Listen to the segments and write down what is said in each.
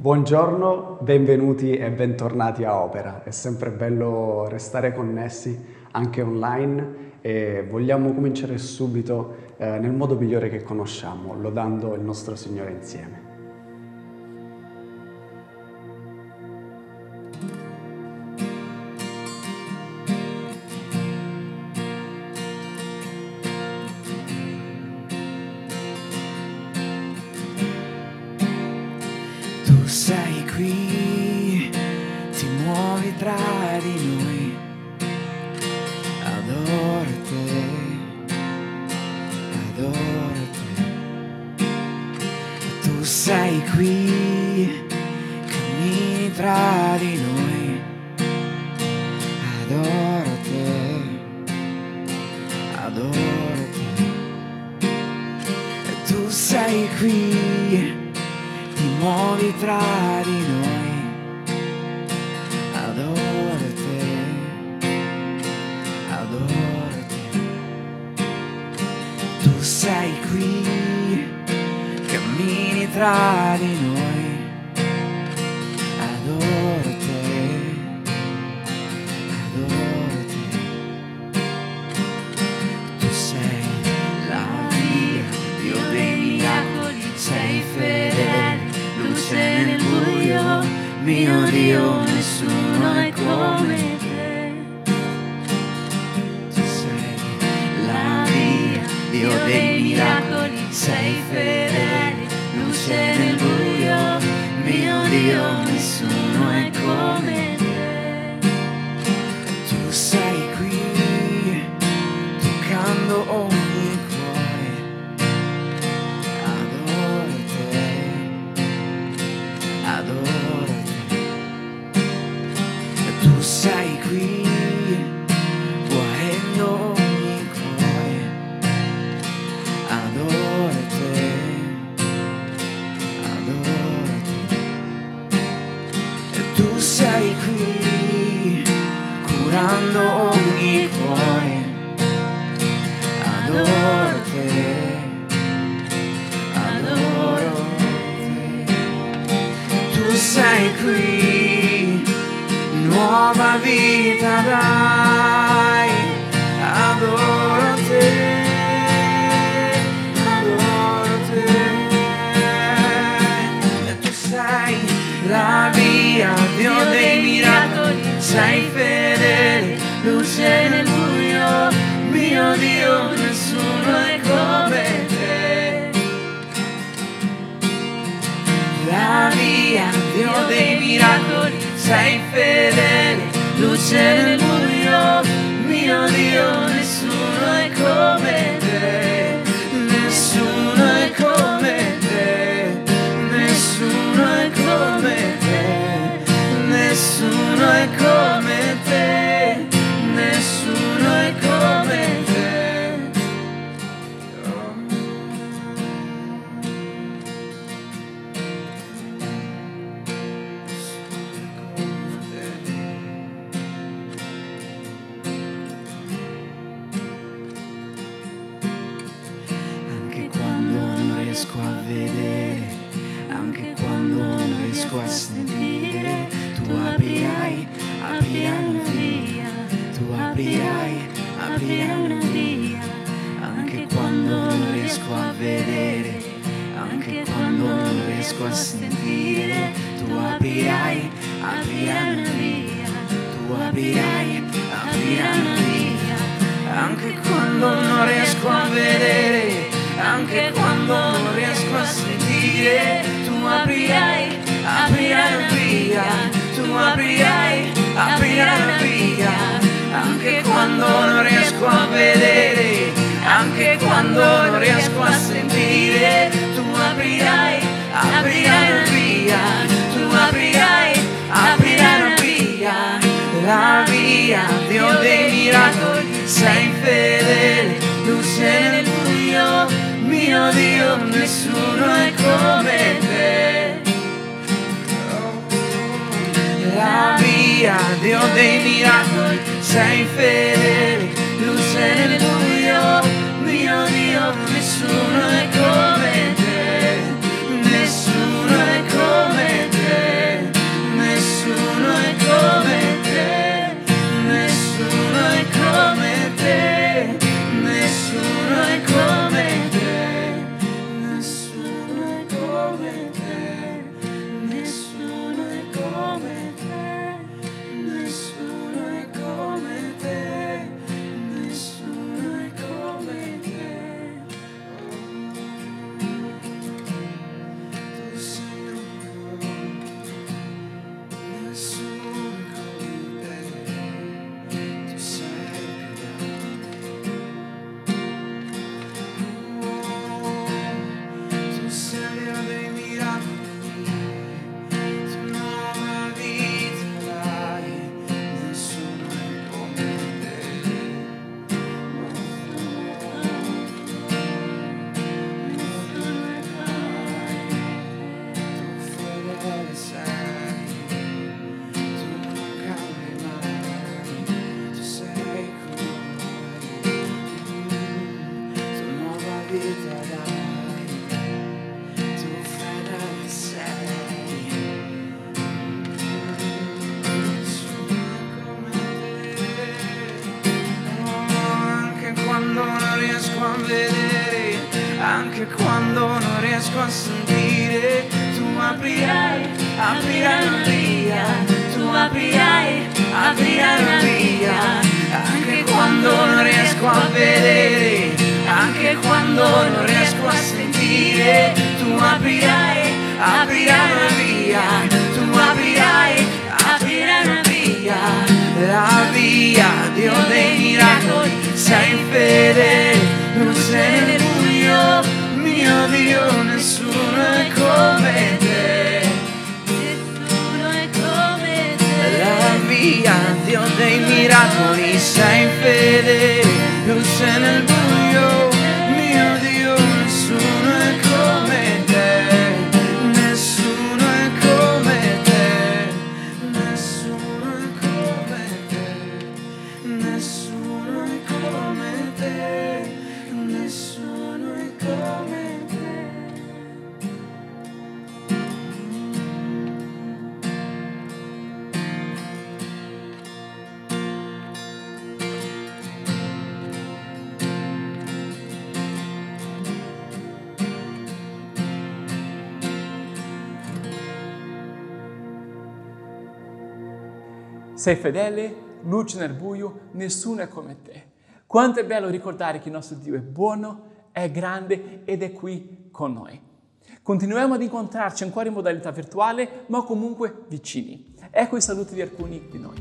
Buongiorno, benvenuti e bentornati a Opera. È sempre bello restare connessi anche online e vogliamo cominciare subito eh, nel modo migliore che conosciamo, lodando il nostro Signore insieme. Nessuno è come te, anche quando non riesco a sentire, tu aprirai, aprirai una via, tu aprirai, aprirai una via, anche quando non riesco a vedere, anche quando non riesco a sentire, tu aprirai, aprirai una via, tu aprirai, aprirai una via, la via, Dio dei miracoli, sei fedele, non sei mio Dio, nessuno è come te. Nessuno è come te. La via, Dio dei miracoli, sei fedele, luce nel buio, Sei fedele, luce nel buio, nessuno è come te. Quanto è bello ricordare che il nostro Dio è buono, è grande ed è qui con noi. Continuiamo ad incontrarci ancora in modalità virtuale, ma comunque vicini. Ecco i saluti di alcuni di noi.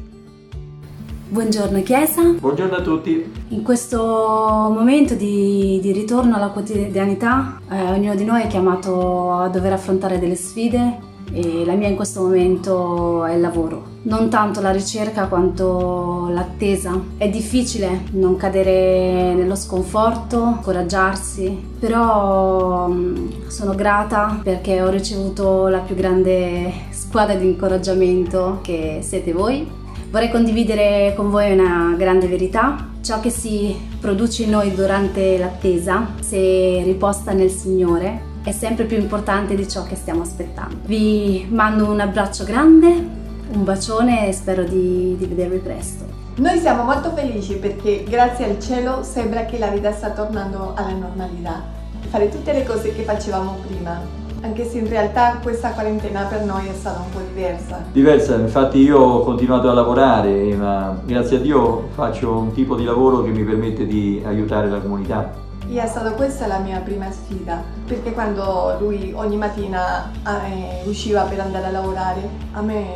Buongiorno Chiesa, Buongiorno a tutti. in questo momento di, di ritorno alla quotidianità eh, ognuno di noi è chiamato a dover affrontare delle sfide e la mia in questo momento è il lavoro. Non tanto la ricerca quanto l'attesa. È difficile non cadere nello sconforto, incoraggiarsi, però mm, sono grata perché ho ricevuto la più grande squadra di incoraggiamento che siete voi Vorrei condividere con voi una grande verità. Ciò che si produce in noi durante l'attesa, se riposta nel Signore, è sempre più importante di ciò che stiamo aspettando. Vi mando un abbraccio grande, un bacione e spero di, di vedervi presto. Noi siamo molto felici perché grazie al cielo sembra che la vita sta tornando alla normalità. Fare tutte le cose che facevamo prima, anche se in realtà questa quarantena per noi è stata un po' diversa. Diversa, infatti io ho continuato a lavorare, ma grazie a Dio faccio un tipo di lavoro che mi permette di aiutare la comunità. E è stata questa la mia prima sfida, perché quando lui ogni mattina eh, usciva per andare a lavorare, a me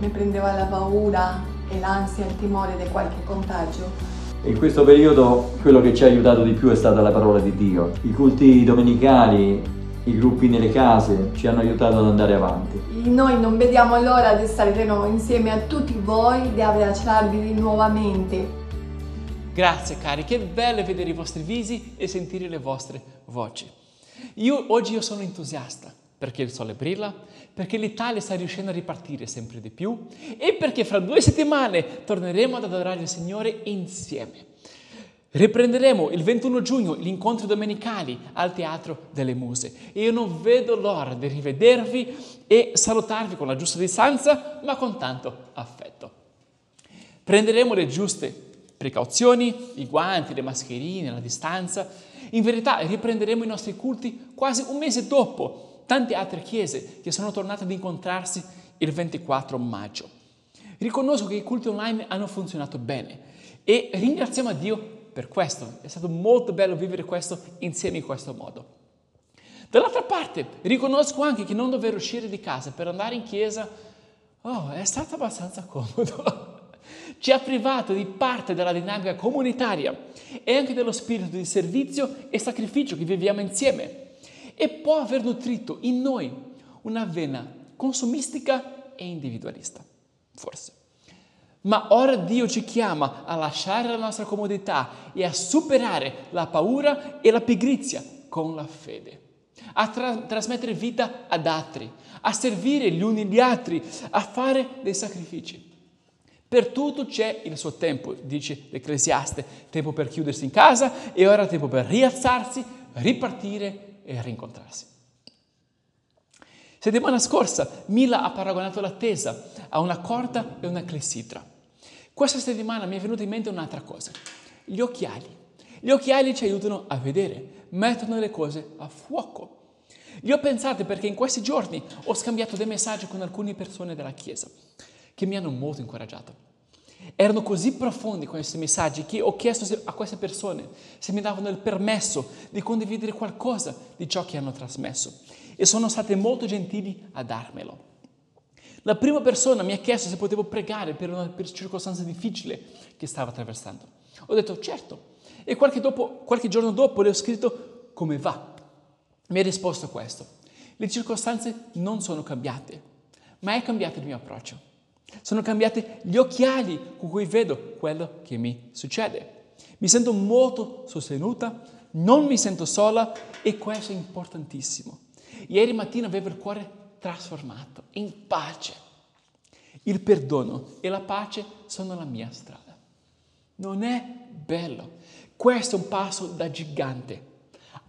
mi prendeva la paura e l'ansia, il timore di qualche contagio. In questo periodo quello che ci ha aiutato di più è stata la parola di Dio. I culti domenicali, i gruppi nelle case ci hanno aiutato ad andare avanti. Noi non vediamo l'ora di stare di nuovo insieme a tutti voi, di abbracciarvi nuovamente. Grazie cari, che bello vedere i vostri visi e sentire le vostre voci. Io oggi io sono entusiasta perché il sole brilla, perché l'Italia sta riuscendo a ripartire sempre di più e perché fra due settimane torneremo ad adorare il Signore insieme. Riprenderemo il 21 giugno gli incontri domenicali al Teatro delle Muse e io non vedo l'ora di rivedervi e salutarvi con la giusta distanza, ma con tanto affetto. Prenderemo le giuste precauzioni, i guanti, le mascherine, la distanza. In verità riprenderemo i nostri culti quasi un mese dopo tante altre chiese che sono tornate ad incontrarsi il 24 maggio. Riconosco che i culti online hanno funzionato bene e ringraziamo Dio per questo. È stato molto bello vivere questo insieme in questo modo. Dall'altra parte, riconosco anche che non dover uscire di casa per andare in chiesa oh, è stato abbastanza comodo. Ci ha privato di parte della dinamica comunitaria e anche dello spirito di servizio e sacrificio che viviamo insieme e può aver nutrito in noi una vena consumistica e individualista, forse. Ma ora Dio ci chiama a lasciare la nostra comodità e a superare la paura e la pigrizia con la fede, a tra- trasmettere vita ad altri, a servire gli uni gli altri, a fare dei sacrifici. Per tutto c'è il suo tempo, dice l'Ecclesiaste, tempo per chiudersi in casa e ora tempo per rialzarsi, ripartire e rincontrarsi. Settimana scorsa Mila ha paragonato l'attesa a una corda e una clessidra. Questa settimana mi è venuta in mente un'altra cosa, gli occhiali. Gli occhiali ci aiutano a vedere, mettono le cose a fuoco. Li ho pensati perché in questi giorni ho scambiato dei messaggi con alcune persone della Chiesa che mi hanno molto incoraggiato. Erano così profondi questi messaggi che ho chiesto a queste persone se mi davano il permesso di condividere qualcosa di ciò che hanno trasmesso e sono state molto gentili a darmelo. La prima persona mi ha chiesto se potevo pregare per una circostanza difficile che stava attraversando. Ho detto certo e qualche, dopo, qualche giorno dopo le ho scritto come va. Mi ha risposto questo. Le circostanze non sono cambiate, ma è cambiato il mio approccio. Sono cambiati gli occhiali con cui vedo quello che mi succede. Mi sento molto sostenuta, non mi sento sola e questo è importantissimo. Ieri mattina avevo il cuore trasformato in pace. Il perdono e la pace sono la mia strada. Non è bello. Questo è un passo da gigante.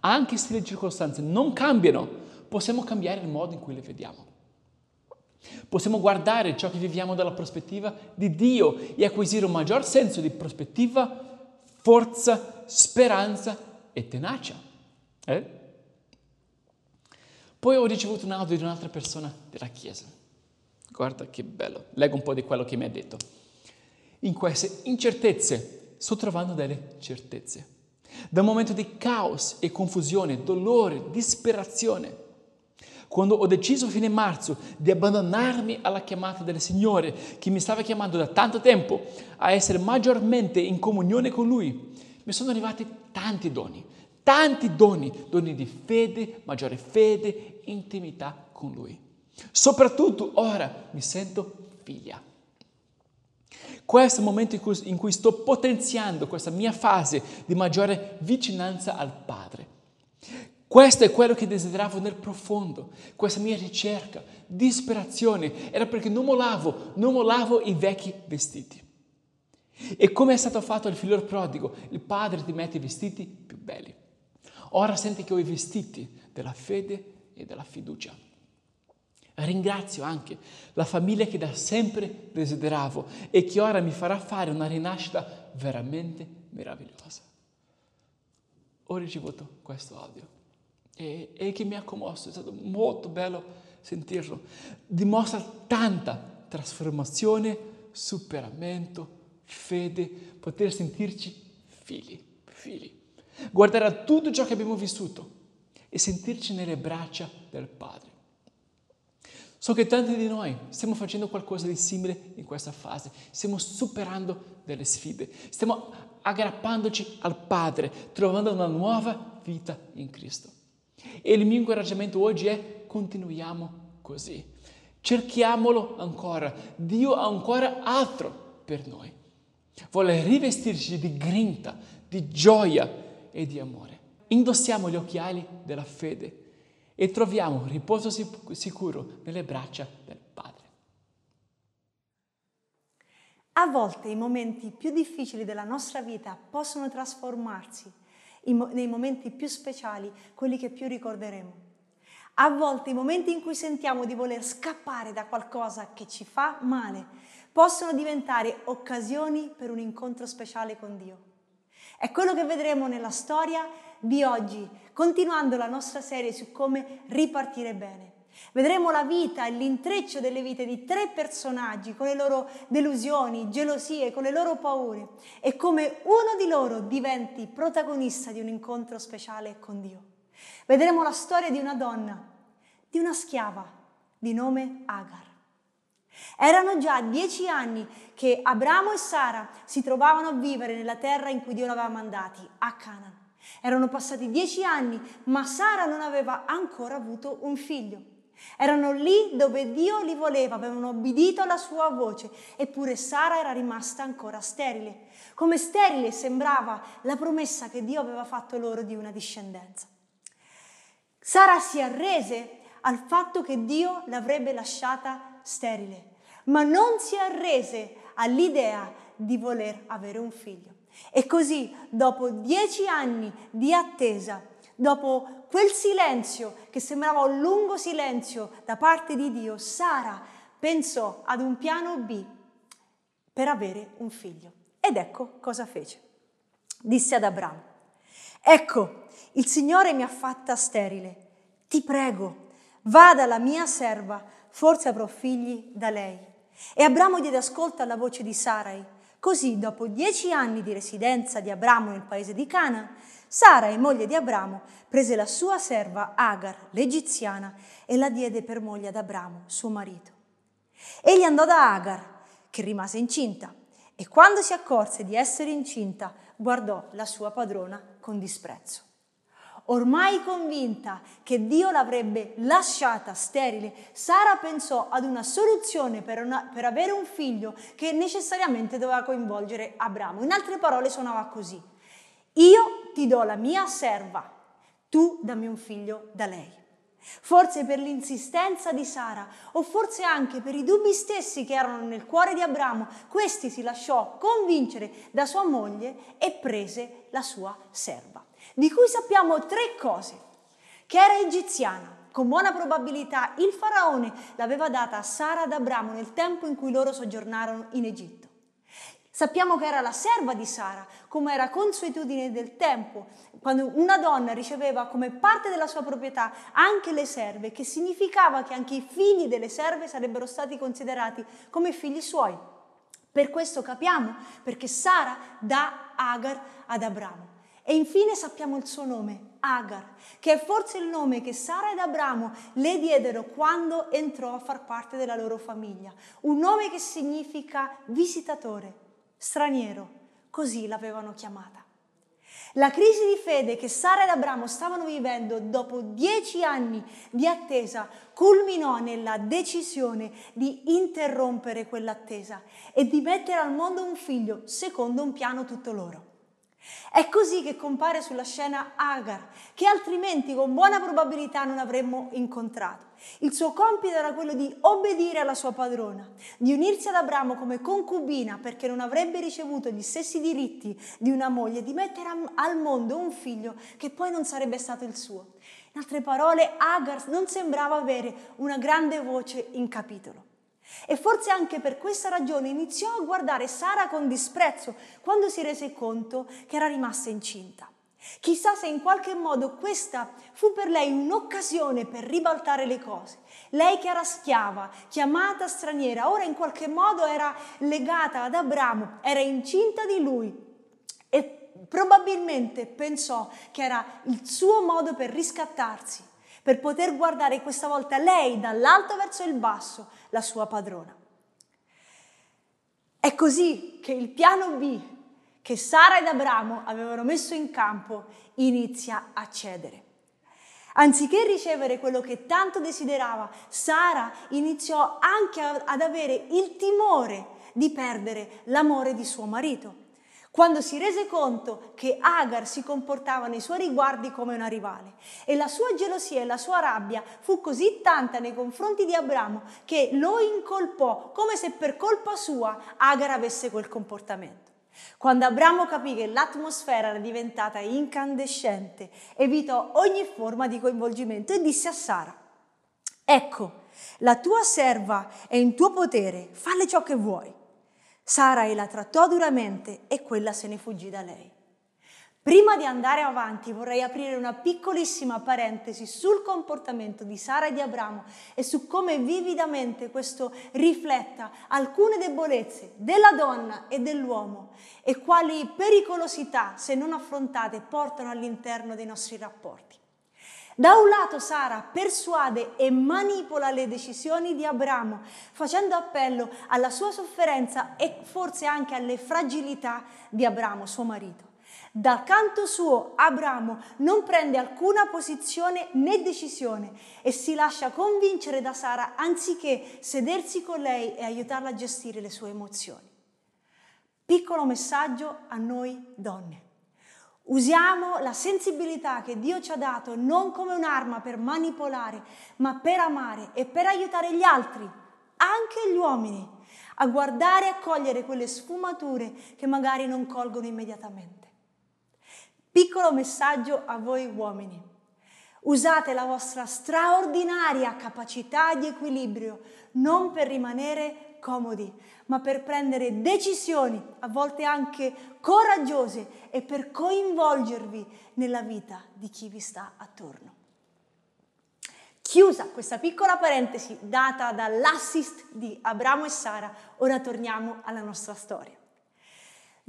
Anche se le circostanze non cambiano, possiamo cambiare il modo in cui le vediamo. Possiamo guardare ciò che viviamo dalla prospettiva di Dio e acquisire un maggior senso di prospettiva, forza, speranza e tenacia. Eh? Poi ho ricevuto un audio di un'altra persona della Chiesa. Guarda che bello, leggo un po' di quello che mi ha detto. In queste incertezze sto trovando delle certezze. Da un momento di caos e confusione, dolore, disperazione quando ho deciso a fine marzo di abbandonarmi alla chiamata del Signore, che mi stava chiamando da tanto tempo a essere maggiormente in comunione con Lui, mi sono arrivati tanti doni, tanti doni, doni di fede, maggiore fede, intimità con Lui. Soprattutto ora mi sento figlia. Questo è il momento in cui, in cui sto potenziando questa mia fase di maggiore vicinanza al Padre. Questo è quello che desideravo nel profondo, questa mia ricerca, disperazione, era perché non mollavo, non mollavo i vecchi vestiti. E come è stato fatto il figlio prodigo, il padre ti mette i vestiti più belli. Ora senti che ho i vestiti della fede e della fiducia. Ringrazio anche la famiglia che da sempre desideravo e che ora mi farà fare una rinascita veramente meravigliosa. Ho ricevuto questo audio e, e che mi ha commosso, è stato molto bello sentirlo. Dimostra tanta trasformazione, superamento, fede, poter sentirci figli, figli. Guardare a tutto ciò che abbiamo vissuto e sentirci nelle braccia del Padre. So che tanti di noi stiamo facendo qualcosa di simile in questa fase, stiamo superando delle sfide, stiamo aggrappandoci al Padre, trovando una nuova vita in Cristo. E il mio incoraggiamento oggi è continuiamo così. Cerchiamolo ancora. Dio ha ancora altro per noi. Vuole rivestirci di grinta, di gioia e di amore. Indossiamo gli occhiali della fede e troviamo riposo sicuro nelle braccia del Padre. A volte i momenti più difficili della nostra vita possono trasformarsi nei momenti più speciali, quelli che più ricorderemo. A volte i momenti in cui sentiamo di voler scappare da qualcosa che ci fa male possono diventare occasioni per un incontro speciale con Dio. È quello che vedremo nella storia di oggi, continuando la nostra serie su come ripartire bene. Vedremo la vita e l'intreccio delle vite di tre personaggi con le loro delusioni, gelosie, con le loro paure e come uno di loro diventi protagonista di un incontro speciale con Dio. Vedremo la storia di una donna, di una schiava di nome Agar. Erano già dieci anni che Abramo e Sara si trovavano a vivere nella terra in cui Dio l'aveva mandati, a Canaan. Erano passati dieci anni, ma Sara non aveva ancora avuto un figlio. Erano lì dove Dio li voleva, avevano obbedito alla sua voce, eppure Sara era rimasta ancora sterile. Come sterile sembrava la promessa che Dio aveva fatto loro di una discendenza. Sara si arrese al fatto che Dio l'avrebbe lasciata sterile, ma non si arrese all'idea di voler avere un figlio. E così, dopo dieci anni di attesa, dopo quel silenzio che sembrava un lungo silenzio da parte di Dio, Sara pensò ad un piano B per avere un figlio. Ed ecco cosa fece. Disse ad Abramo, Ecco, il Signore mi ha fatta sterile. Ti prego, vada la mia serva, forse avrò figli da lei. E Abramo diede ascolto alla voce di Sarai. Così, dopo dieci anni di residenza di Abramo nel paese di Cana, Sarai, moglie di Abramo, prese la sua serva Agar, l'egiziana, e la diede per moglie ad Abramo, suo marito. Egli andò da Agar, che rimase incinta, e quando si accorse di essere incinta, guardò la sua padrona con disprezzo. Ormai convinta che Dio l'avrebbe lasciata sterile, Sara pensò ad una soluzione per, una, per, avere un figlio che necessariamente doveva coinvolgere Abramo. In altre parole suonava così. Io ti do la mia serva, tu dammi un figlio da lei. Forse per l'insistenza di Sara o forse anche per i dubbi stessi che erano nel cuore di Abramo, questi si lasciò convincere da sua moglie e prese la sua serva di cui sappiamo tre cose, che era egiziana. Con buona probabilità il faraone l'aveva data a Sara ad Abramo nel tempo in cui loro soggiornarono in Egitto. Sappiamo che era la serva di Sara, come era consuetudine del tempo, quando una donna riceveva come parte della sua proprietà anche le serve, che significava che anche i figli delle serve sarebbero stati considerati come figli suoi. Per questo capiamo perché Sara dà Agar ad Abramo. E infine sappiamo il suo nome, Agar, che è forse il nome che Sara ed Abramo le diedero quando entrò a far parte della loro famiglia. Un nome che significa visitatore, straniero, così l'avevano chiamata. La crisi di fede che Sara ed Abramo stavano vivendo dopo dieci anni di attesa culminò nella decisione di interrompere quell'attesa e di mettere al mondo un figlio secondo un piano tutto loro. È così che compare sulla scena Agar, che altrimenti con buona probabilità non avremmo incontrato. Il suo compito era quello di obbedire alla sua padrona, di unirsi ad Abramo come concubina perché non avrebbe ricevuto gli stessi diritti di una moglie, di mettere al mondo un figlio che poi non sarebbe stato il suo. In altre parole, Agar non sembrava avere una grande voce in capitolo. E forse anche per questa ragione iniziò a guardare Sara con disprezzo quando si rese conto che era rimasta incinta. Chissà se in qualche modo questa fu per lei un'occasione per ribaltare le cose. Lei che era schiava, chiamata straniera, ora in qualche modo era legata ad Abramo, era incinta di lui e probabilmente pensò che era il suo modo per riscattarsi per poter guardare questa volta lei dall'alto verso il basso, la sua padrona. È così che il piano B che Sara ed Abramo avevano messo in campo inizia a cedere. Anziché ricevere quello che tanto desiderava, Sara iniziò anche ad avere il timore di perdere l'amore di suo marito quando si rese conto che Agar si comportava nei suoi riguardi come una rivale e la sua gelosia e la sua rabbia fu così tanta nei confronti di Abramo che lo incolpò come se per colpa sua Agar avesse quel comportamento. Quando Abramo capì che l'atmosfera era diventata incandescente, evitò ogni forma di coinvolgimento e disse a Sara, ecco, la tua serva è in tuo potere, falle ciò che vuoi. Sarai la trattò duramente e quella se ne fuggì da lei. Prima di andare avanti vorrei aprire una piccolissima parentesi sul comportamento di Sara e di Abramo e su come vividamente questo rifletta alcune debolezze della donna e dell'uomo e quali pericolosità, se non affrontate, portano all'interno dei nostri rapporti. Da un lato Sara persuade e manipola le decisioni di Abramo, facendo appello alla sua sofferenza e forse anche alle fragilità di Abramo, suo marito. Dal canto suo Abramo non prende alcuna posizione né decisione e si lascia convincere da Sara anziché sedersi con lei e aiutarla a gestire le sue emozioni. Piccolo messaggio a noi donne. Usiamo la sensibilità che Dio ci ha dato non come un'arma per manipolare, ma per amare e per aiutare gli altri, anche gli uomini, a guardare e a cogliere quelle sfumature che magari non colgono immediatamente. Piccolo messaggio a voi uomini. Usate la vostra straordinaria capacità di equilibrio non per rimanere comodi, ma per prendere decisioni, a volte anche coraggiose, e per coinvolgervi nella vita di chi vi sta attorno. Chiusa questa piccola parentesi data dall'assist di Abramo e Sara, ora torniamo alla nostra storia.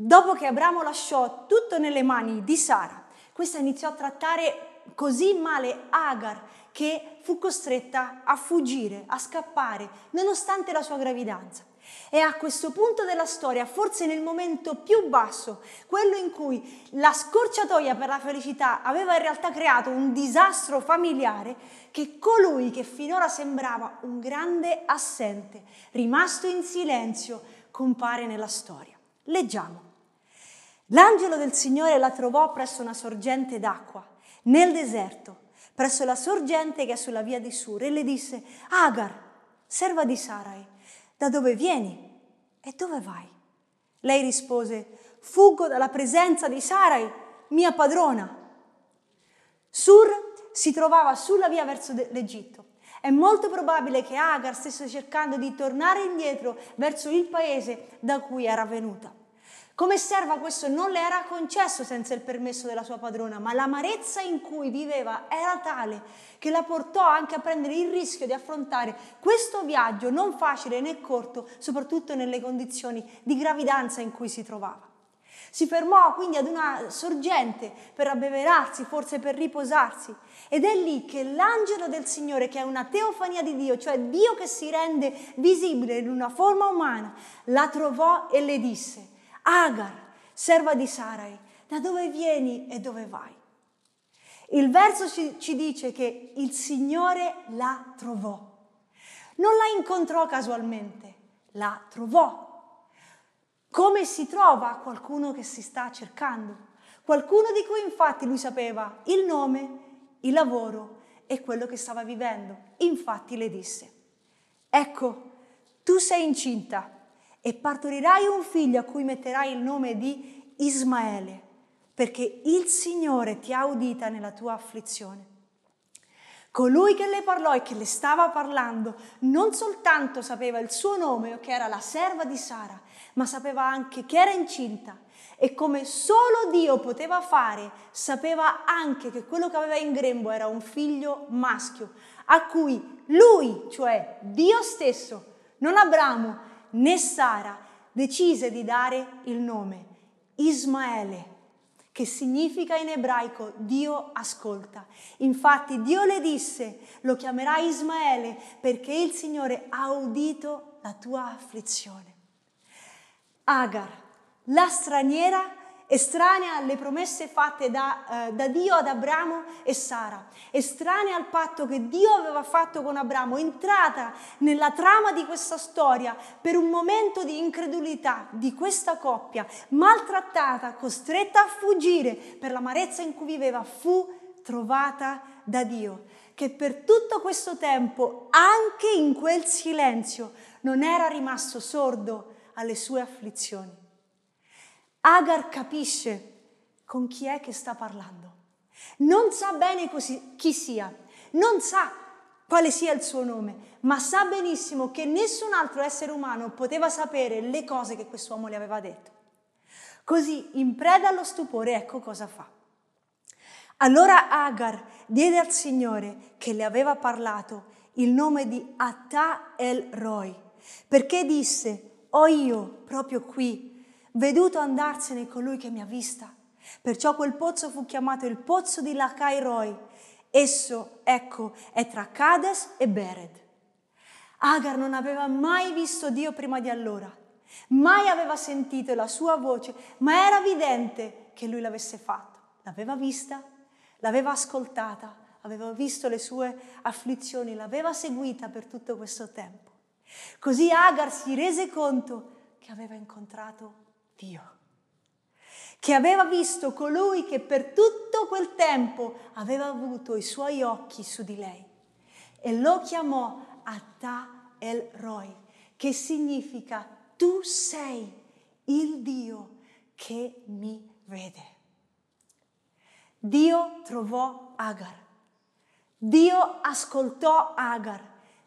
Dopo che Abramo lasciò tutto nelle mani di Sara, questa iniziò a trattare così male Agar che fu costretta a fuggire, a scappare, nonostante la sua gravidanza. E a questo punto della storia, forse nel momento più basso, quello in cui la scorciatoia per la felicità aveva in realtà creato un disastro familiare, che colui che finora sembrava un grande assente, rimasto in silenzio, compare nella storia. Leggiamo. L'angelo del Signore la trovò presso una sorgente d'acqua, nel deserto, presso la sorgente che è sulla via di Sur, e le disse, Agar, serva di Sarai, da dove vieni e dove vai? Lei rispose, fuggo dalla presenza di Sarai, mia padrona. Sur si trovava sulla via verso l'Egitto. È molto probabile che Agar stesse cercando di tornare indietro verso il paese da cui era venuta. Come serva questo non le era concesso senza il permesso della sua padrona, ma l'amarezza in cui viveva era tale che la portò anche a prendere il rischio di affrontare questo viaggio non facile né corto, soprattutto nelle condizioni di gravidanza in cui si trovava. Si fermò quindi ad una sorgente per abbeverarsi, forse per riposarsi, ed è lì che l'angelo del Signore, che è una teofania di Dio, cioè Dio che si rende visibile in una forma umana, la trovò e le disse, Agar, serva di Sarai, da dove vieni e dove vai? Il verso ci, dice che il Signore la trovò. Non la incontrò casualmente, la trovò. Come si trova qualcuno che si sta cercando? Qualcuno di cui infatti lui sapeva il nome, il lavoro e quello che stava vivendo. Infatti le disse, ecco, tu sei incinta e partorirai un figlio a cui metterai il nome di Ismaele, perché il Signore ti ha udita nella tua afflizione. Colui che le parlò e che le stava parlando non soltanto sapeva il suo nome o che era la serva di Sara, ma sapeva anche che era incinta e come solo Dio poteva fare, sapeva anche che quello che aveva in grembo era un figlio maschio, a cui lui, cioè Dio stesso, non Abramo, né Sara decise di dare il nome Ismaele, che significa in ebraico Dio ascolta. Infatti Dio le disse, lo chiamerai Ismaele perché il Signore ha udito la tua afflizione. Agar, la straniera estranea alle promesse fatte da, eh, da, Dio ad Abramo e Sara, estranea al patto che Dio aveva fatto con Abramo, entrata nella trama di questa storia per un momento di incredulità di questa coppia, maltrattata, costretta a fuggire per l'amarezza in cui viveva, fu trovata da Dio, che per tutto questo tempo, anche in quel silenzio, non era rimasto sordo alle sue afflizioni. Agar capisce con chi è che sta parlando. Non sa bene così, chi sia, non sa quale sia il suo nome, ma sa benissimo che nessun altro essere umano poteva sapere le cose che quest'uomo le aveva detto. Così, in preda allo stupore, ecco cosa fa. Allora Agar diede al Signore che le aveva parlato il nome di Atta el Roi, perché disse, ho io proprio qui veduto andarsene colui che mi ha vista. Perciò quel pozzo fu chiamato il pozzo di Lacairoi. Esso, ecco, è tra Cades e Bered. Agar non aveva mai visto Dio prima di allora, mai aveva sentito la sua voce, ma era evidente che lui l'avesse fatto. L'aveva vista, l'aveva ascoltata, aveva visto le sue afflizioni, l'aveva seguita per tutto questo tempo. Così Agar si rese conto che aveva incontrato Dio, che aveva visto colui che per tutto quel tempo aveva avuto i suoi occhi su di lei e lo chiamò Atta El Roy, che significa tu sei il Dio che mi vede. Dio trovò Agar, Dio ascoltò Agar,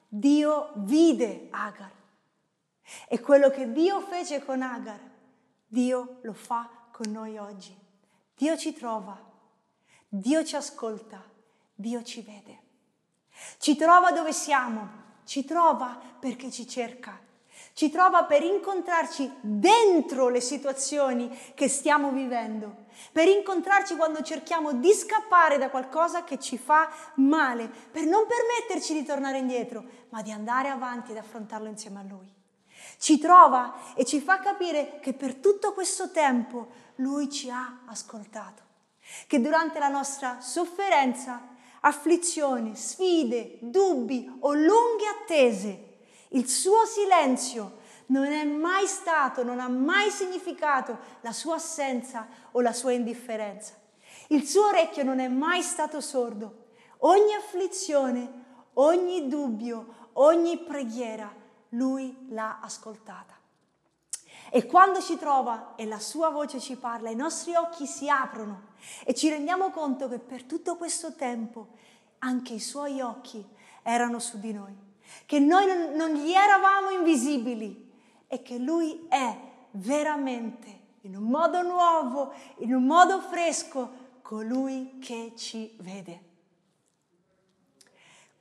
Dio vide Agar. E quello che Dio fece con Agar, Dio lo fa con noi oggi. Dio ci trova, Dio ci ascolta, Dio ci vede. Ci trova dove siamo, ci trova perché ci cerca, ci trova per incontrarci dentro le situazioni che stiamo vivendo, per incontrarci quando cerchiamo di scappare da qualcosa che ci fa male, per non permetterci di tornare indietro, ma di andare avanti ed affrontarlo insieme a Lui. Ci trova e ci fa capire che per tutto questo tempo Lui ci ha ascoltato, che durante la nostra sofferenza afflizioni, sfide, dubbi o lunghe attese. Il suo silenzio non è mai stato, non ha mai significato la sua assenza o la sua indifferenza. Il suo orecchio non è mai stato sordo. Ogni afflizione, ogni dubbio, ogni preghiera, lui l'ha ascoltata. E quando ci trova e la sua voce ci parla, i nostri occhi si aprono e ci rendiamo conto che per tutto questo tempo anche i suoi occhi erano su di noi, che noi non, gli eravamo invisibili e che lui è veramente, in un modo nuovo, in un modo fresco, colui che ci vede.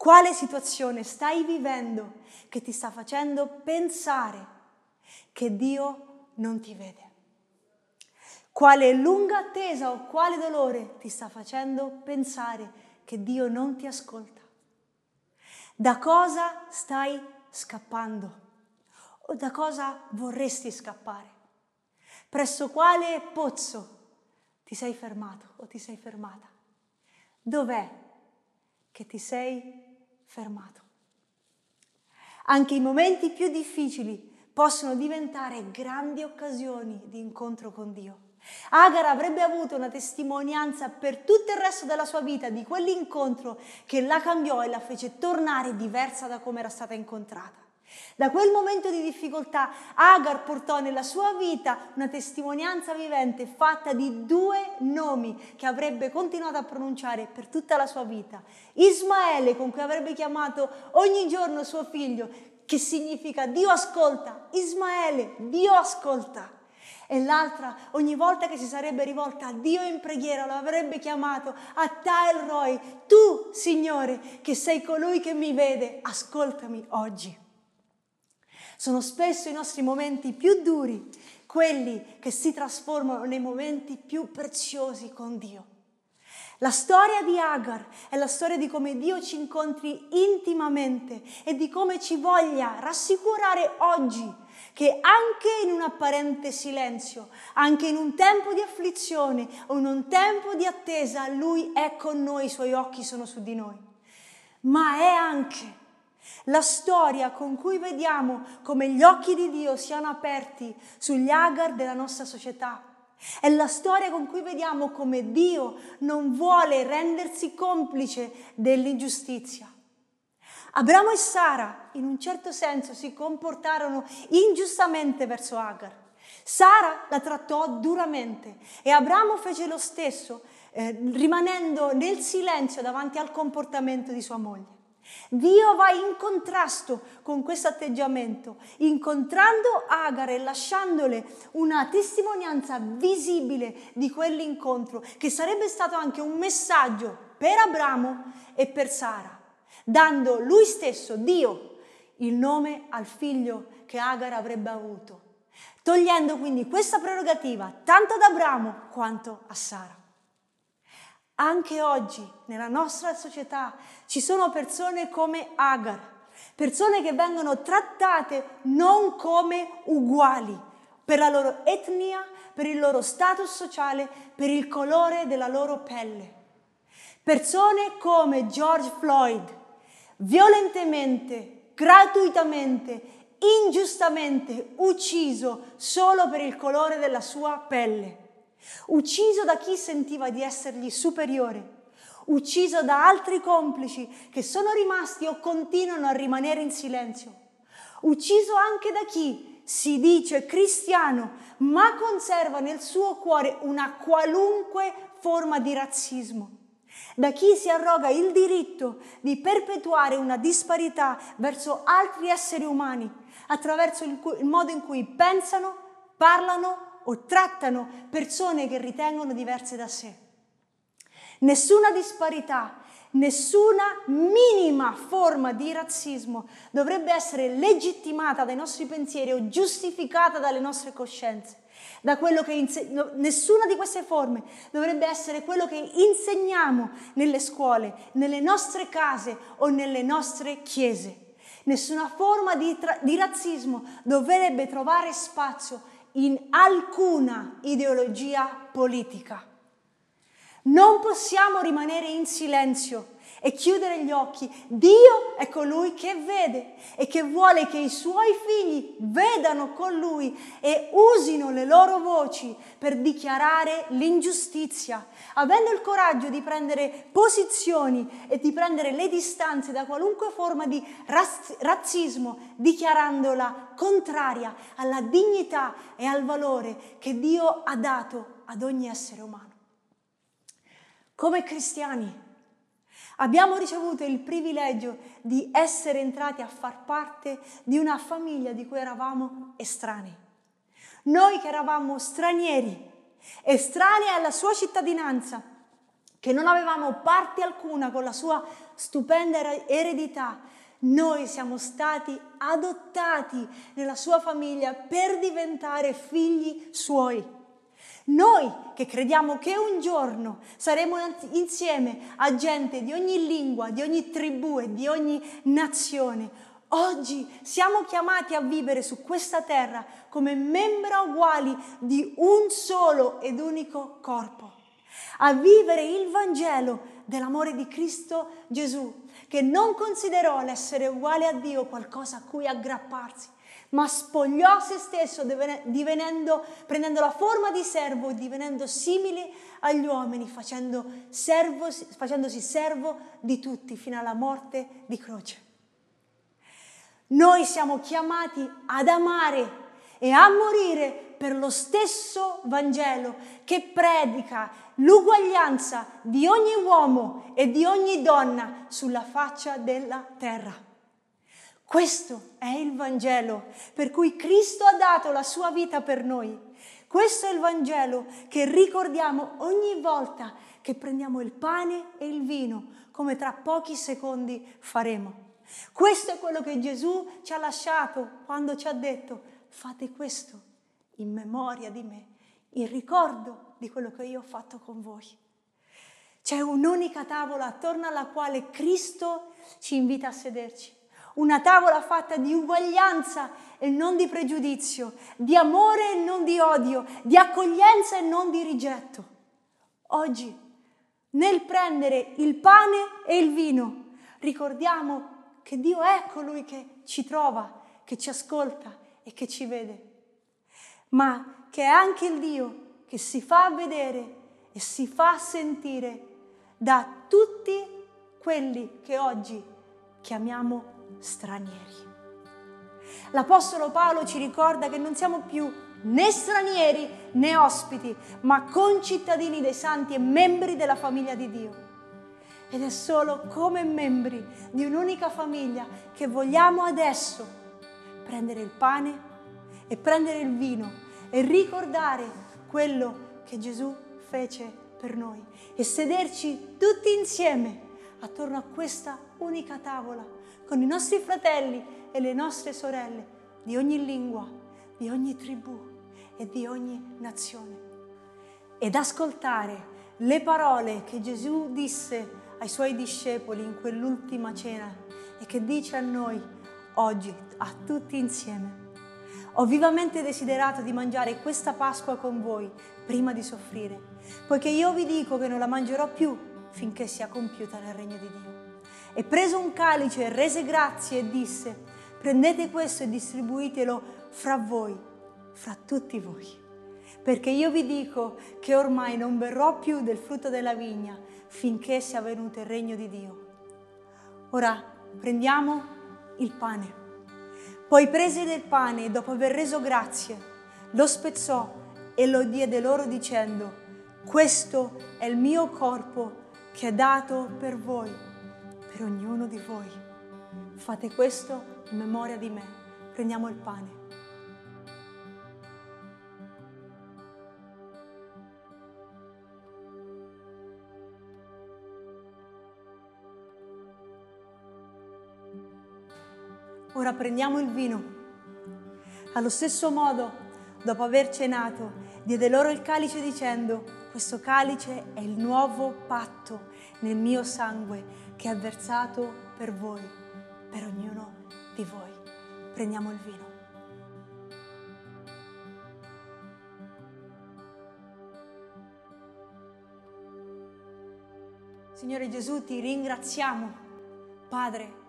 Quale situazione stai vivendo che ti sta facendo pensare che Dio non ti vede? Quale lunga attesa o quale dolore ti sta facendo pensare che Dio non ti ascolta? Da cosa stai scappando? O da cosa vorresti scappare? Presso quale pozzo ti sei fermato o ti sei fermata? Dov'è che ti sei fermato? Anche i momenti più difficili possono diventare grandi occasioni di incontro con Dio. Agar avrebbe avuto una testimonianza per tutto il resto della sua vita di quell'incontro che la cambiò e la fece tornare diversa da come era stata incontrata. Da quel momento di difficoltà Agar portò nella sua vita una testimonianza vivente fatta di due nomi che avrebbe continuato a pronunciare per tutta la sua vita. Ismaele con cui avrebbe chiamato ogni giorno suo figlio, che significa Dio ascolta, Ismaele, Dio ascolta e l'altra ogni volta che si sarebbe rivolta a Dio in preghiera lo avrebbe chiamato a Tael Roy, tu Signore che sei colui che mi vede, ascoltami oggi. Sono spesso i nostri momenti più duri quelli che si trasformano nei momenti più preziosi con Dio. La storia di Agar è la storia di come Dio ci incontri intimamente e di come ci voglia rassicurare oggi che anche in un apparente silenzio, anche in un tempo di afflizione o in un tempo di attesa, Lui è con noi, i Suoi occhi sono su di noi. Ma è anche la storia con cui vediamo come gli occhi di Dio siano aperti sugli agar della nostra società. È la storia con cui vediamo come Dio non vuole rendersi complice dell'ingiustizia. Abramo e Sara in un certo senso si comportarono ingiustamente verso Agar. Sara la trattò duramente e Abramo fece lo stesso, eh, rimanendo nel silenzio davanti al comportamento di sua moglie. Dio va in contrasto con questo atteggiamento, incontrando Agar e lasciandole una testimonianza visibile di quell'incontro, che sarebbe stato anche un messaggio per Abramo e per Sara dando lui stesso, Dio, il nome al figlio che Agar avrebbe avuto, togliendo quindi questa prerogativa tanto ad Abramo quanto a Sara. Anche oggi nella nostra società ci sono persone come Agar, persone che vengono trattate non come uguali per la loro etnia, per il loro status sociale, per il colore della loro pelle. Persone come George Floyd, violentemente, gratuitamente, ingiustamente ucciso solo per il colore della sua pelle, ucciso da chi sentiva di essergli superiore, ucciso da altri complici che sono rimasti o continuano a rimanere in silenzio, ucciso anche da chi si dice cristiano ma conserva nel suo cuore una qualunque forma di razzismo. Da chi si arroga il diritto di perpetuare una disparità verso altri esseri umani attraverso il, modo in cui pensano, parlano o trattano persone che ritengono diverse da sé. Nessuna disparità, nessuna minima forma di razzismo dovrebbe essere legittimata dai nostri pensieri o giustificata dalle nostre coscienze. Da quello che inse- nessuna di queste forme dovrebbe essere quello che insegniamo nelle scuole, nelle nostre case o nelle nostre chiese. Nessuna forma di, tra- di razzismo dovrebbe trovare spazio in alcuna ideologia politica. Non possiamo rimanere in silenzio e chiudere gli occhi. Dio è colui che vede e che vuole che i suoi figli vedano con lui e usino le loro voci per dichiarare l'ingiustizia, avendo il coraggio di prendere posizioni e di prendere le distanze da qualunque forma di razz- razzismo, dichiarandola contraria alla dignità e al valore che Dio ha dato ad ogni essere umano. Come cristiani abbiamo ricevuto il privilegio di essere entrati a far parte di una famiglia di cui eravamo estranei. Noi che eravamo stranieri, estranei alla sua cittadinanza, che non avevamo parte alcuna con la sua stupenda eredità, noi siamo stati adottati nella sua famiglia per diventare figli suoi. Noi che crediamo che un giorno saremo insieme a gente di ogni lingua, di ogni tribù e di ogni nazione, oggi siamo chiamati a vivere su questa terra come membra uguali di un solo ed unico corpo, a vivere il Vangelo dell'amore di Cristo Gesù, che non considerò l'essere uguale a Dio qualcosa a cui aggrapparsi, ma spogliò se stesso prendendo la forma di servo e divenendo simile agli uomini, facendo servo, facendosi servo di tutti fino alla morte di croce. Noi siamo chiamati ad amare e a morire per lo stesso Vangelo che predica l'uguaglianza di ogni uomo e di ogni donna sulla faccia della terra. Questo è il Vangelo per cui Cristo ha dato la sua vita per noi. Questo è il Vangelo che ricordiamo ogni volta che prendiamo il pane e il vino, come tra pochi secondi faremo. Questo è quello che Gesù ci ha lasciato quando ci ha detto fate questo in memoria di me, in ricordo di quello che io ho fatto con voi. C'è un'unica tavola attorno alla quale Cristo ci invita a sederci una tavola fatta di uguaglianza e non di pregiudizio, di amore e non di odio, di accoglienza e non di rigetto. Oggi, nel prendere il pane e il vino, ricordiamo che Dio è colui che ci trova, che ci ascolta e che ci vede, ma che è anche il Dio che si fa vedere e si fa sentire da tutti quelli che oggi chiamiamo stranieri. L'Apostolo Paolo ci ricorda che non siamo più né stranieri né ospiti, ma concittadini dei santi e membri della famiglia di Dio. Ed è solo come membri di un'unica famiglia che vogliamo adesso prendere il pane e prendere il vino e ricordare quello che Gesù fece per noi e sederci tutti insieme attorno a questa unica tavola con i nostri fratelli e le nostre sorelle di ogni lingua, di ogni tribù e di ogni nazione. Ed ascoltare le parole che Gesù disse ai suoi discepoli in quell'ultima cena e che dice a noi oggi, a tutti insieme. Ho vivamente desiderato di mangiare questa Pasqua con voi prima di soffrire, poiché io vi dico che non la mangerò più finché sia compiuta nel regno di Dio. E preso un calice, rese grazie e disse, prendete questo e distribuitelo fra voi, fra tutti voi. Perché io vi dico che ormai non berrò più del frutto della vigna finché sia venuto il regno di Dio. Ora prendiamo il pane. Poi prese del pane e dopo aver reso grazie, lo spezzò e lo diede loro dicendo, questo è il mio corpo che è dato per voi, per ognuno di voi. Fate questo in memoria di me. Prendiamo il pane. Ora prendiamo il vino. Allo stesso modo, dopo aver cenato, diede loro il calice dicendo, questo calice è il nuovo patto nel mio sangue che è versato per voi, per ognuno di voi. Prendiamo il vino. Signore Gesù, ti ringraziamo, Padre,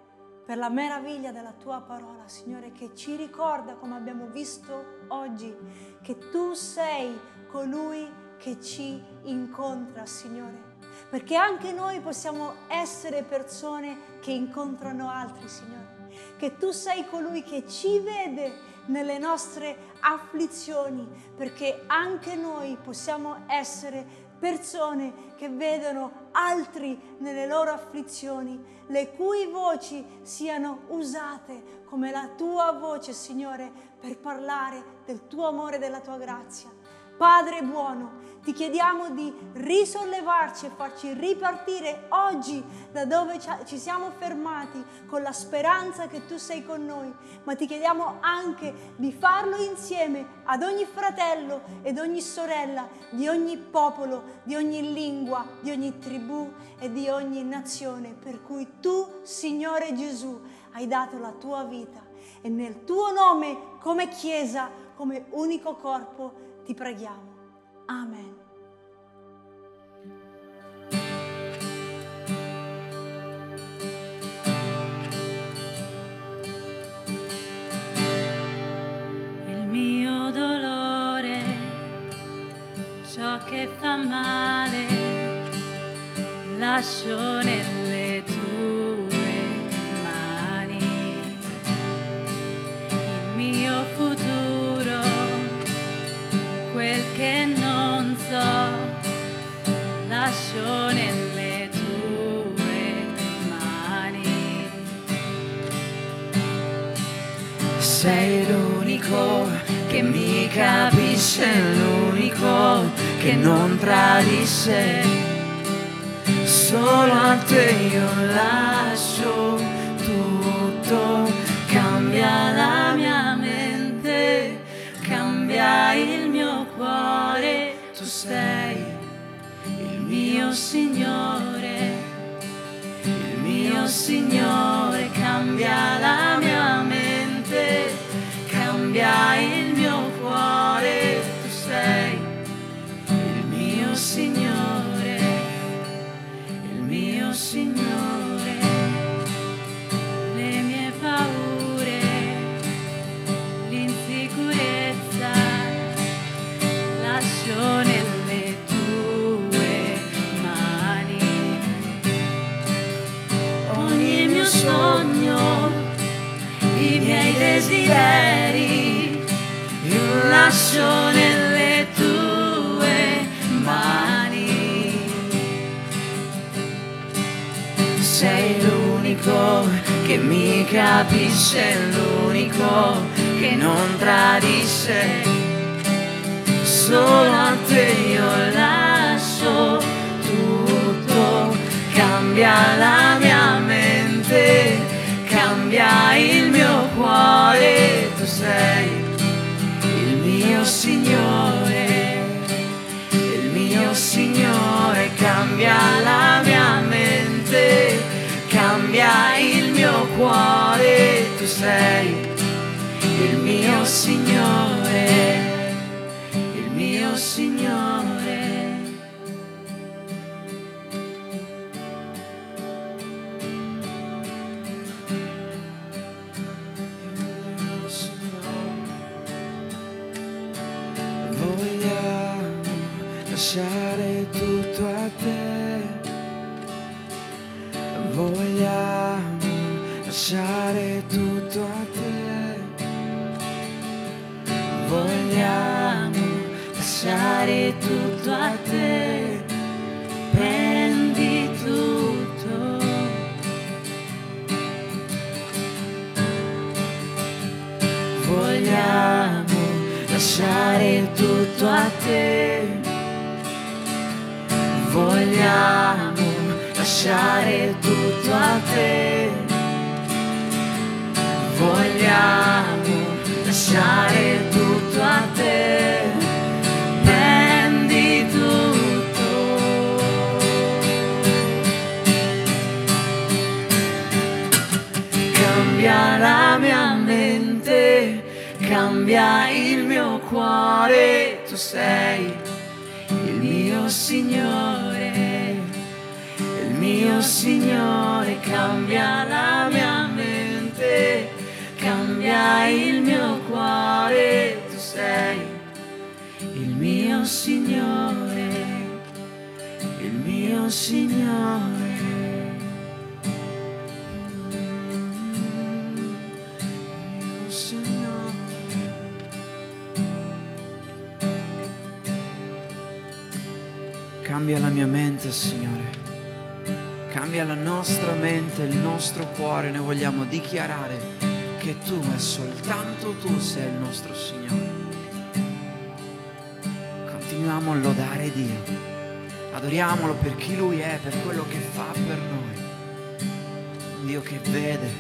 per la meraviglia della tua parola, Signore, che ci ricorda, come abbiamo visto oggi, che tu sei colui che ci incontra, Signore. Perché anche noi possiamo essere persone che incontrano altri, Signore. Che tu sei colui che ci vede nelle nostre afflizioni, perché anche noi possiamo essere persone che vedono altri nelle loro afflizioni, le cui voci siano usate come la tua voce, Signore, per parlare del tuo amore e della tua grazia. Padre buono, ti chiediamo di risollevarci e farci ripartire oggi da dove ci siamo fermati con la speranza che tu sei con noi, ma ti chiediamo anche di farlo insieme ad ogni fratello ed ogni sorella di ogni popolo, di ogni lingua, di ogni tribù e di ogni nazione per cui tu, Signore Gesù, hai dato la tua vita e nel tuo nome come Chiesa, come unico corpo, ti preghiamo. Amen. Il mio dolore, ciò che fa male, lascio nelle nelle tue mani. Sei l'unico che mi capisce, l'unico che non tradisce. Solo a te io lascio tutto, cambia la mia mente, cambia il mio cuore. Tu sei mio Signore, il mio Signore, cambia la mia mente, cambia il mio cuore. Tu sei il mio Signore, il mio Signore, mi capisce, l'unico che non tradisce. Solo a te io lascio tutto, cambia la mia mente, cambia il mio cuore, tu sei il mio Signore, il mio Signore, cambia la mia mente, cambia il mio cuore, sei il mio Signore, il mio Signore. dare tutto a te, prendi tutto. Vogliamo lasciare tutto a te, vogliamo lasciare tutto a te, vogliamo lasciare tutto a te. Cuore, tu sei il mio Signore, il mio Signore, cambia la mia mente, cambia il mio cuore, tu sei il mio Signore, il mio Signore. Cambia la mia mente, Signore. Cambia la nostra mente, il nostro cuore. Noi vogliamo dichiarare che tu e soltanto tu sei il nostro Signore. Continuiamo a lodare Dio. Adoriamolo per chi Lui è, per quello che fa per noi. Un Dio che vede,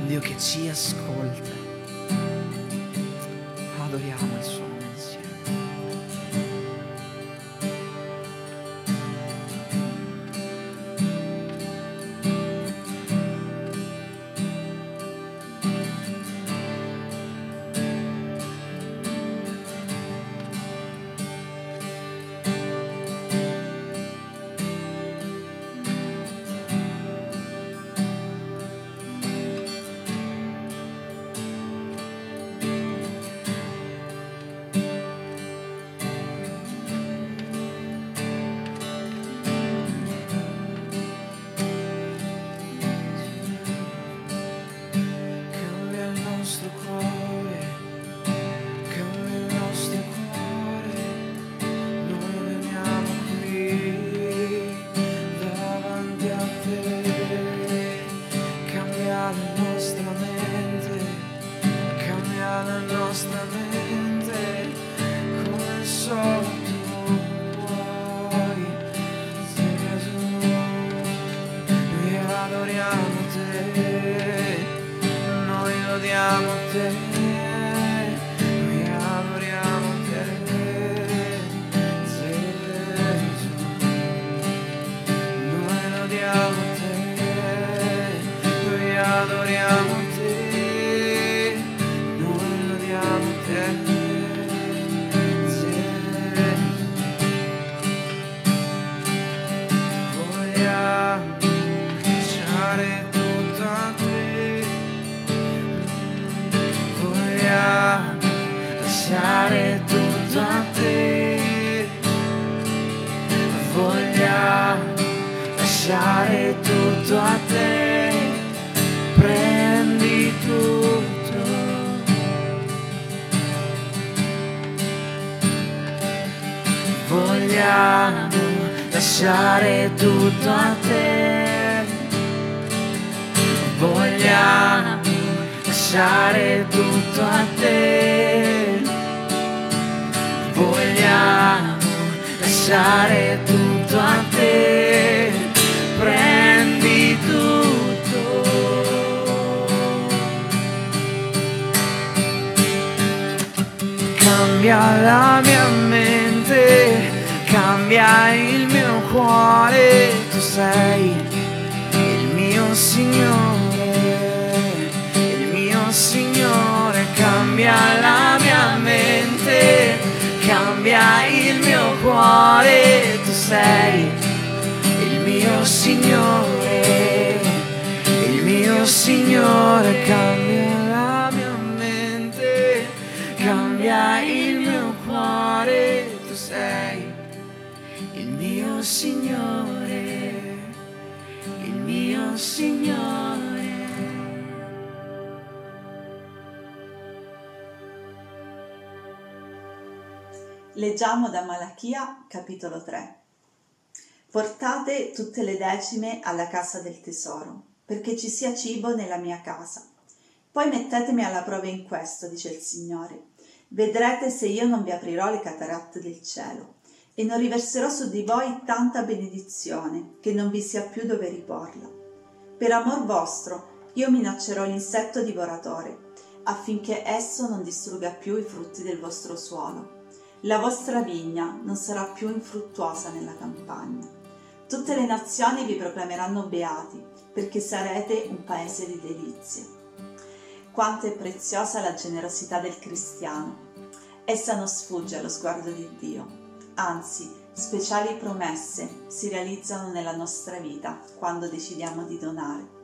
un Dio che ci ascolta. Tutto a te. Vogliamo lasciare tutto a te. Prendi tutto. Cambia la mia mente, cambia il mio cuore, tu sei il mio Signore, mio cuore, tu sei il mio Signore, il mio Signore, cambia la mia mente, cambia il mio cuore, tu sei il mio Signore, il mio Signore. Leggiamo da Malachia capitolo 3. Portate tutte le decime alla casa del tesoro, perché ci sia cibo nella mia casa. Poi mettetemi alla prova in questo, dice il Signore. Vedrete se io non vi aprirò le cataratte del cielo e non riverserò su di voi tanta benedizione che non vi sia più dove riporla. Per amor vostro io minaccerò l'insetto divoratore affinché esso non distrugga più i frutti del vostro suolo. La vostra vigna non sarà più infruttuosa nella campagna. Tutte le nazioni vi proclameranno beati, perché sarete un paese di delizie. Quanto è preziosa la generosità del cristiano. Essa non sfugge allo sguardo di Dio, anzi, speciali promesse si realizzano nella nostra vita quando decidiamo di donare.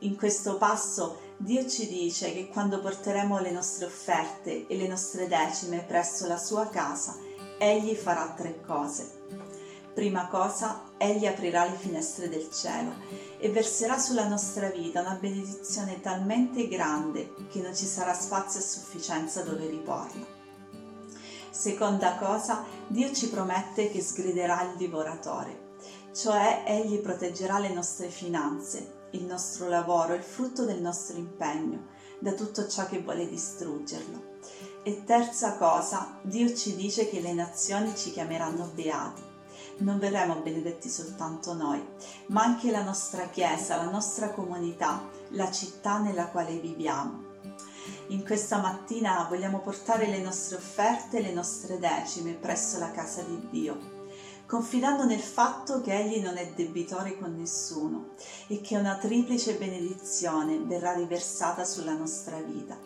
In questo passo Dio ci dice che quando porteremo le nostre offerte e le nostre decime presso la sua casa, Egli farà tre cose. Prima cosa, Egli aprirà le finestre del cielo e verserà sulla nostra vita una benedizione talmente grande che non ci sarà spazio a sufficienza dove riporla. Seconda cosa, Dio ci promette che sgriderà il divoratore, cioè Egli proteggerà le nostre finanze, il nostro lavoro, il frutto del nostro impegno, da tutto ciò che vuole distruggerlo. E terza cosa, Dio ci dice che le nazioni ci chiameranno beati. Non verremo benedetti soltanto noi, ma anche la nostra Chiesa, la nostra comunità, la città nella quale viviamo. In questa mattina vogliamo portare le nostre offerte e le nostre decime presso la casa di Dio confidando nel fatto che Egli non è debitore con nessuno e che una triplice benedizione verrà riversata sulla nostra vita.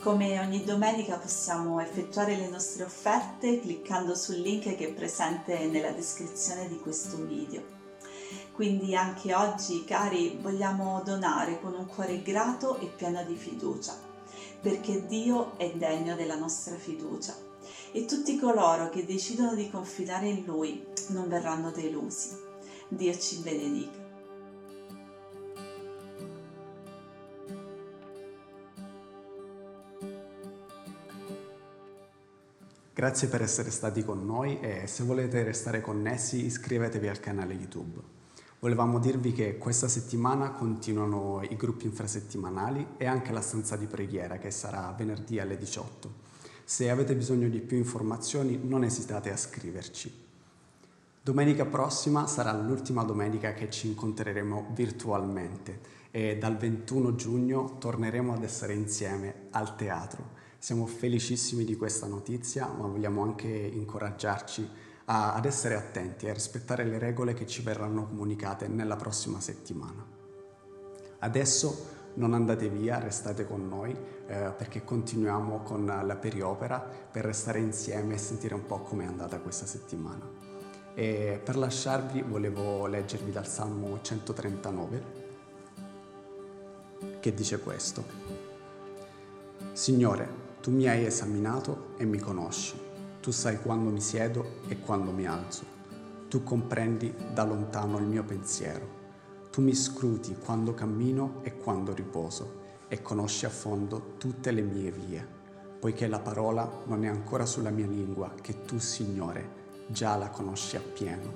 Come ogni domenica possiamo effettuare le nostre offerte cliccando sul link che è presente nella descrizione di questo video. Quindi anche oggi, cari, vogliamo donare con un cuore grato e pieno di fiducia, perché Dio è degno della nostra fiducia e tutti coloro che decidono di confidare in Lui non verranno delusi. Dio ci benedica. Grazie per essere stati con noi e se volete restare connessi iscrivetevi al canale YouTube. Volevamo dirvi che questa settimana continuano i gruppi infrasettimanali e anche la stanza di preghiera che sarà venerdì alle 18. Se avete bisogno di più informazioni non esitate a scriverci. Domenica prossima sarà l'ultima domenica che ci incontreremo virtualmente e dal 21 giugno torneremo ad essere insieme al teatro. Siamo felicissimi di questa notizia, ma vogliamo anche incoraggiarci a, ad essere attenti e a rispettare le regole che ci verranno comunicate nella prossima settimana. Adesso non andate via, restate con noi eh, perché continuiamo con la periopera per restare insieme e sentire un po' come è andata questa settimana. E per lasciarvi volevo leggervi dal Salmo 139 che dice questo. Signore, tu mi hai esaminato e mi conosci, tu sai quando mi siedo e quando mi alzo, tu comprendi da lontano il mio pensiero tu mi scruti quando cammino e quando riposo e conosci a fondo tutte le mie vie, poiché la parola non è ancora sulla mia lingua, che tu, Signore, già la conosci appieno.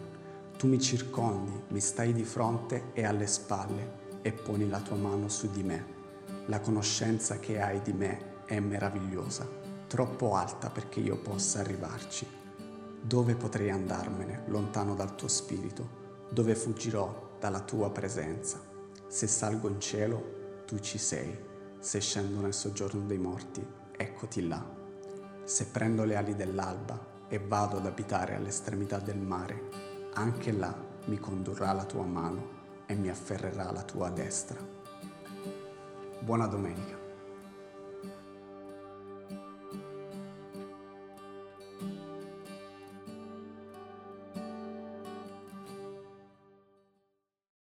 Tu mi circondi, mi stai di fronte e alle spalle e poni la tua mano su di me. La conoscenza che hai di me è meravigliosa, troppo alta perché io possa arrivarci. Dove potrei andarmene lontano dal tuo spirito? Dove fuggirò dalla tua presenza. Se salgo in cielo, tu ci sei. Se scendo nel soggiorno dei morti, eccoti là. Se prendo le ali dell'alba e vado ad abitare all'estremità del mare, anche là mi condurrà la tua mano e mi afferrerà la tua destra. Buona domenica.